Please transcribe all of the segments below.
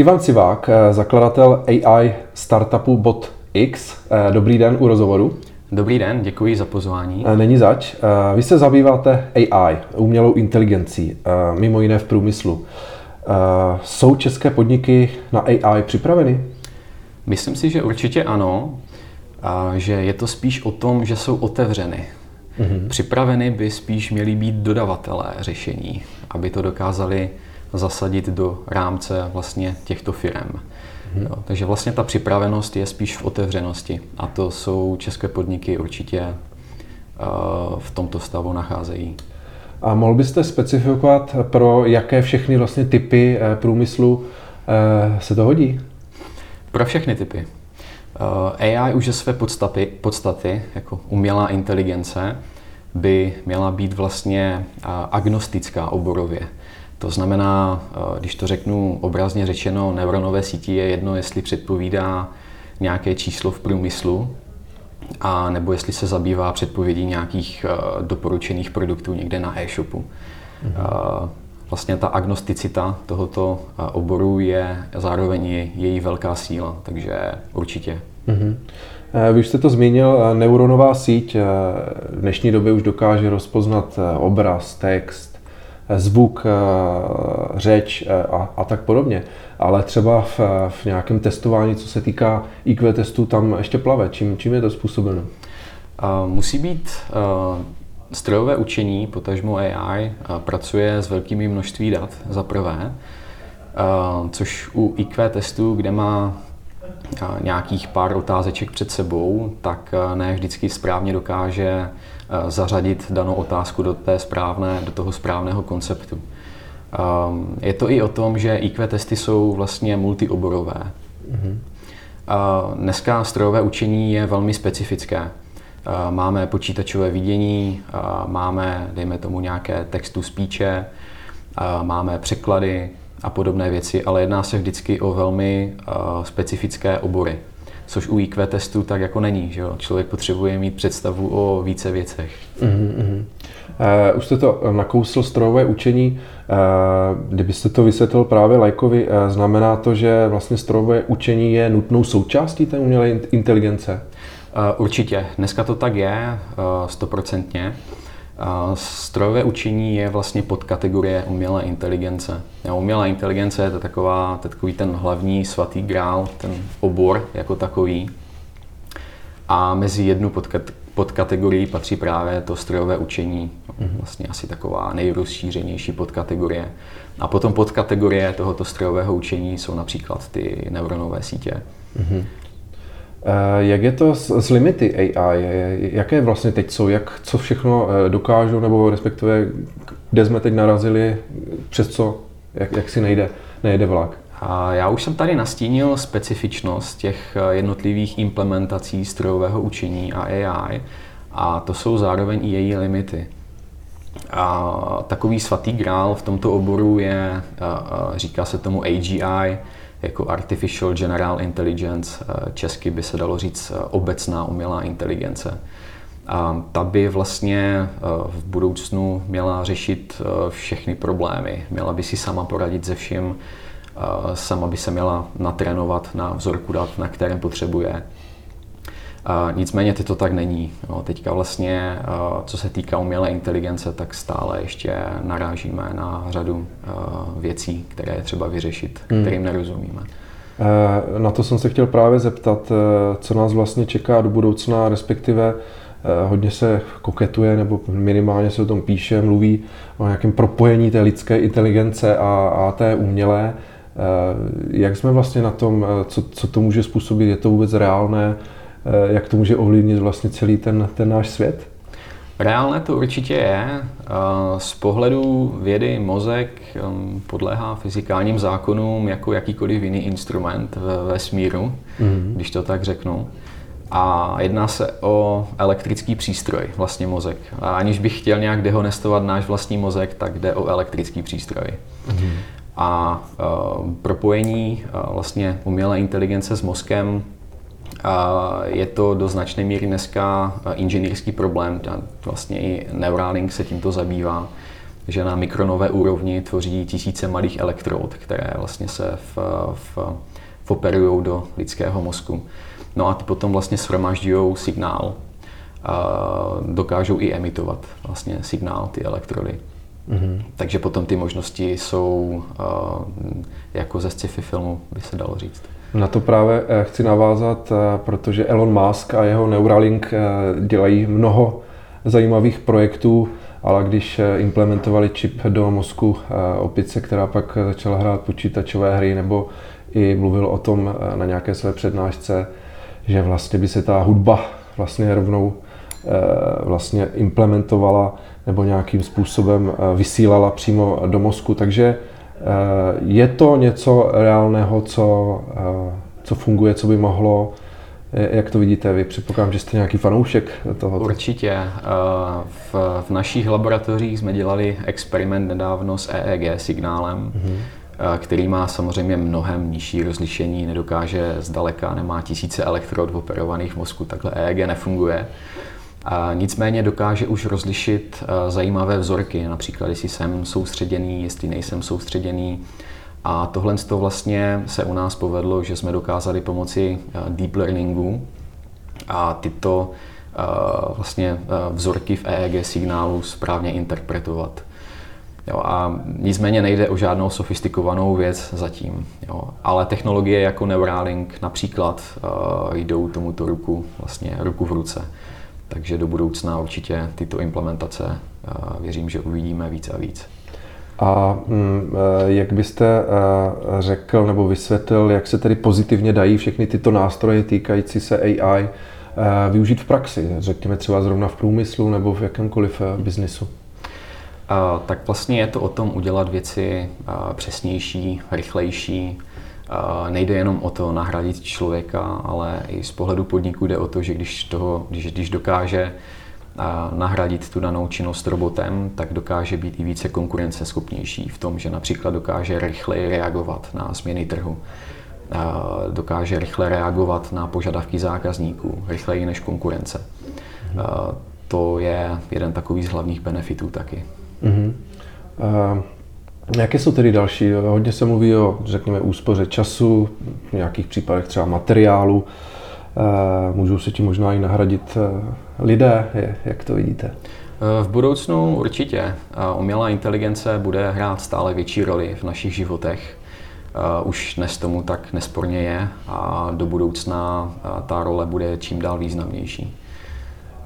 Ivan Civák, zakladatel AI startupu BotX. Dobrý den u rozhovoru. Dobrý den, děkuji za pozvání. Není zač. Vy se zabýváte AI, umělou inteligencí, mimo jiné v průmyslu. Jsou české podniky na AI připraveny? Myslím si, že určitě ano, a že je to spíš o tom, že jsou otevřeny. Mm-hmm. Připraveny by spíš měly být dodavatelé řešení, aby to dokázali zasadit do rámce vlastně těchto firm. Mm-hmm. Jo, takže vlastně ta připravenost je spíš v otevřenosti a to jsou české podniky určitě uh, v tomto stavu nacházejí. A mohl byste specifikovat, pro jaké všechny vlastně typy eh, průmyslu eh, se to hodí? Pro všechny typy. AI už ze své podstaty, podstaty, jako umělá inteligence, by měla být vlastně agnostická oborově. To znamená, když to řeknu obrazně řečeno, neuronové síti je jedno, jestli předpovídá nějaké číslo v průmyslu, a nebo jestli se zabývá předpovědí nějakých uh, doporučených produktů někde na e-shopu. Mm-hmm. Uh, vlastně ta agnosticita tohoto oboru je zároveň je, její velká síla, takže určitě. Mm-hmm. Vy už jste to zmínil, neuronová síť v dnešní době už dokáže rozpoznat obraz, text, zvuk, eh, řeč eh, a, a tak podobně. Ale třeba v, v nějakém testování, co se týká IQ testu, tam ještě plave. Čím, čím je to způsobeno? Musí být uh, strojové učení, potažmo AI, pracuje s velkými množství dat za prvé, což u IQ testu, kde má nějakých pár otázeček před sebou, tak ne vždycky správně dokáže Eh, zařadit danou otázku do, té správné, do toho správného konceptu. Ehm, je to i o tom, že IQ testy jsou vlastně multioborové. Mm-hmm. Dneska strojové učení je velmi specifické. Eh, máme počítačové vidění, máme, dejme tomu, nějaké textu spíče, máme překlady a podobné věci, ale jedná se vždycky o velmi specifické obory což u IQ testu tak jako není. Že jo? Člověk potřebuje mít představu o více věcech. Mm-hmm. Uh, už jste to nakousl strojové učení. Uh, kdybyste to vysvětlil právě lajkovi, uh, znamená to, že vlastně strojové učení je nutnou součástí té umělé inteligence? Uh, určitě. Dneska to tak je, stoprocentně. Uh, Strojové učení je vlastně podkategorie umělé inteligence. Umělá inteligence je to taková, to takový ten hlavní svatý grál, ten obor jako takový. A mezi jednu podkategorii patří právě to strojové učení, mhm. vlastně asi taková nejrozšířenější podkategorie. A potom podkategorie tohoto strojového učení jsou například ty neuronové sítě. Mm-hmm. Eh, jak je to s, s limity AI? Jaké vlastně teď jsou? Jak, co všechno eh, dokážou, nebo respektive kde jsme teď narazili, přes co, jak, jak si nejde, nejde vlak? A já už jsem tady nastínil specifičnost těch eh, jednotlivých implementací strojového učení a AI a to jsou zároveň i její limity. A takový svatý grál v tomto oboru je, říká se tomu AGI, jako Artificial General Intelligence, česky by se dalo říct obecná umělá inteligence. A ta by vlastně v budoucnu měla řešit všechny problémy. Měla by si sama poradit se vším, sama by se měla natrénovat na vzorku dat, na kterém potřebuje nicméně teď to tak není. Jo. Teďka vlastně, co se týká umělé inteligence, tak stále ještě narážíme na řadu věcí, které je třeba vyřešit, hmm. kterým nerozumíme. E, na to jsem se chtěl právě zeptat, e, co nás vlastně čeká do budoucna, respektive e, hodně se koketuje, nebo minimálně se o tom píše, mluví o nějakém propojení té lidské inteligence a, a té umělé. Jak jsme vlastně na tom, co, co to může způsobit, je to vůbec reálné? Eh, jak to může ovlivnit vlastně celý ten, ten náš svět? Reálné to určitě je. Eh, z pohledu vědy mozek podléhá fyzikálním zákonům jako jakýkoliv jiný instrument ve vesmíru, mm. když to tak řeknu. A jedná se o elektrický přístroj, vlastně mozek. A aniž bych chtěl nějak dehonestovat náš vlastní mozek, tak jde o elektrický přístroj. Mm. A uh, propojení vlastně umělé inteligence s mozkem je to do značné míry dneska inženýrský problém. Vlastně i Neuralink se tímto zabývá. že na mikronové úrovni tvoří tisíce malých elektrod, které vlastně se v, v, v operují do lidského mozku. No a ty potom vlastně shromažďují signál, a dokážou i emitovat vlastně signál, ty elektrody. Mm-hmm. Takže potom ty možnosti jsou uh, jako ze sci-fi filmu, by se dalo říct. Na to právě eh, chci navázat, eh, protože Elon Musk a jeho Neuralink dělají mnoho zajímavých projektů, ale když implementovali čip do mozku opice, která pak začala hrát počítačové hry, nebo i mluvil o tom na nějaké své přednášce, že vlastně by se ta hudba vlastně rovnou vlastně implementovala nebo nějakým způsobem eh, vysílala přímo do mozku. Takže eh, je to něco reálného, co, eh, co funguje, co by mohlo jak to vidíte vy? Předpokládám, že jste nějaký fanoušek toho. Určitě. V, v našich laboratořích jsme dělali experiment nedávno s EEG signálem, mm-hmm. který má samozřejmě mnohem nižší rozlišení, nedokáže zdaleka, nemá tisíce elektrod operovaných v mozku, takhle EEG nefunguje. Nicméně dokáže už rozlišit eh, zajímavé vzorky, například jestli jsem soustředěný, jestli nejsem soustředěný. A tohle to vlastně se u nás povedlo, že jsme dokázali pomocí eh, deep learningu a tyto eh, vlastně vzorky v EEG signálu správně interpretovat. Jo, a nicméně nejde o žádnou sofistikovanou věc zatím. Jo. Ale technologie jako Neuralink například jdou tomuto ruku, vlastně ruku v ruce. Takže do budoucna určitě tyto implementace eh, věřím, že uvidíme víc a víc. A mm, eh, jak byste eh, řekl nebo vysvětlil, jak se tedy pozitivně dají všechny tyto nástroje týkající se AI využít v praxi, řekněme třeba zrovna v průmyslu nebo v jakémkoliv biznisu? Tak vlastně je to o tom udělat věci přesnější, rychlejší, nejde jenom o to nahradit člověka, ale i z pohledu podniku jde o to, že když, toho, když, když dokáže nahradit tu danou činnost robotem, tak dokáže být i více konkurenceschopnější v tom, že například dokáže rychleji reagovat na změny trhu, dokáže rychle reagovat na požadavky zákazníků, rychleji než konkurence. To je jeden takový z hlavních benefitů taky. Mm-hmm. Uh... Jaké jsou tedy další? Hodně se mluví o, řekněme, úspoře času, v nějakých případech třeba materiálu. Eh, můžou se ti možná i nahradit eh, lidé, jak to vidíte? V budoucnu určitě. Umělá inteligence bude hrát stále větší roli v našich životech. Už dnes tomu tak nesporně je a do budoucna ta role bude čím dál významnější.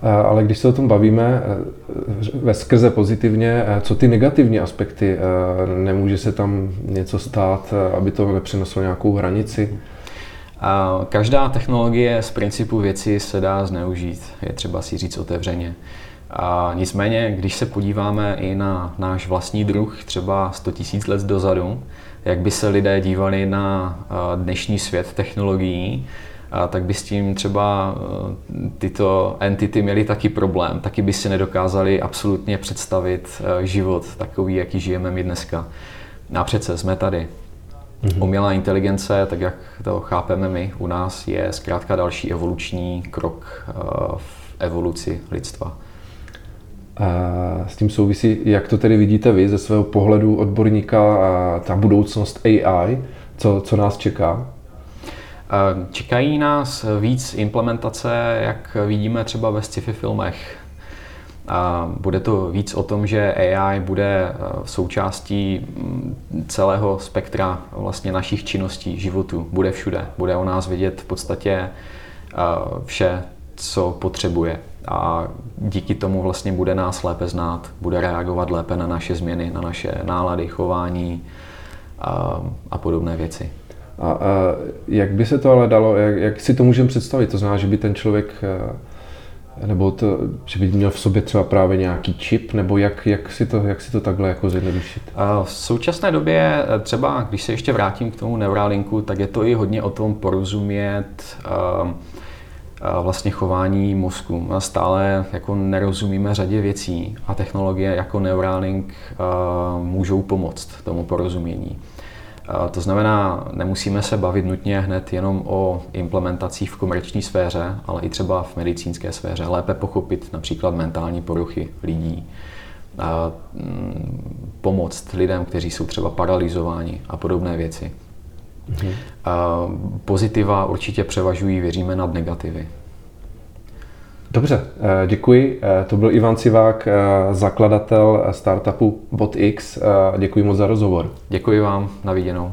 Ale když se o tom bavíme eh, ve skrze pozitivně, eh, co ty negativní aspekty? Eh, nemůže se tam něco stát, aby to nepřineslo nějakou hranici? Každá technologie z principu věci se dá zneužít, je třeba si říct otevřeně. A nicméně, když se podíváme i na náš vlastní druh, třeba 100 000 let dozadu, jak by se lidé dívali na dnešní svět technologií, a tak by s tím třeba eh, tyto entity měly taky problém. Taky by si nedokázali absolutně představit eh, život takový, jaký žijeme my dneska. A přece jsme tady. Mm-hmm. Umělá inteligence, tak jak to chápeme my u nás, je zkrátka další evoluční krok eh, v evoluci lidstva. A s tím souvisí, jak to tedy vidíte vy ze svého pohledu odborníka, a ta budoucnost AI, co, co nás čeká? Čekají nás víc implementace, jak vidíme třeba ve sci-fi filmech. Bude to víc o tom, že AI bude e, součástí mm, celého spektra vlastně našich činností, životu. Bude všude. Bude o nás vidět v podstatě e, vše, co potřebuje. A díky tomu vlastně bude nás lépe znát, bude reagovat lépe na naše změny, na naše nálady, chování a, a podobné věci. A, a jak by se to ale dalo, jak, jak si to můžeme představit? To znamená, že by ten člověk, eh, nebo to, že by měl v sobě třeba právě nějaký čip, nebo jak, jak, si, to, jak si to takhle jako zjednodušit? V současné době eh, třeba, když se ještě vrátím k tomu Neuralinku, tak je to i hodně o tom porozumět uh, vlastně chování mozku. Stále jako nerozumíme řadě věcí a technologie jako Neuralink můžou pomoct tomu porozumění. To znamená, nemusíme se bavit nutně hned jenom o implementacích v komerční sféře, ale i třeba v medicínské sféře. Lépe pochopit například mentální poruchy lidí. A, mm, pomoct lidem, kteří jsou třeba paralizováni a podobné věci. Mhm. Pozitiva určitě převažují, věříme, nad negativy. Dobře, eh, děkuji. Eh, to byl Ivan Civák, eh, zakladatel startupu BotX. Děkuji moc za rozhovor. Děkuji vám, na viděnou.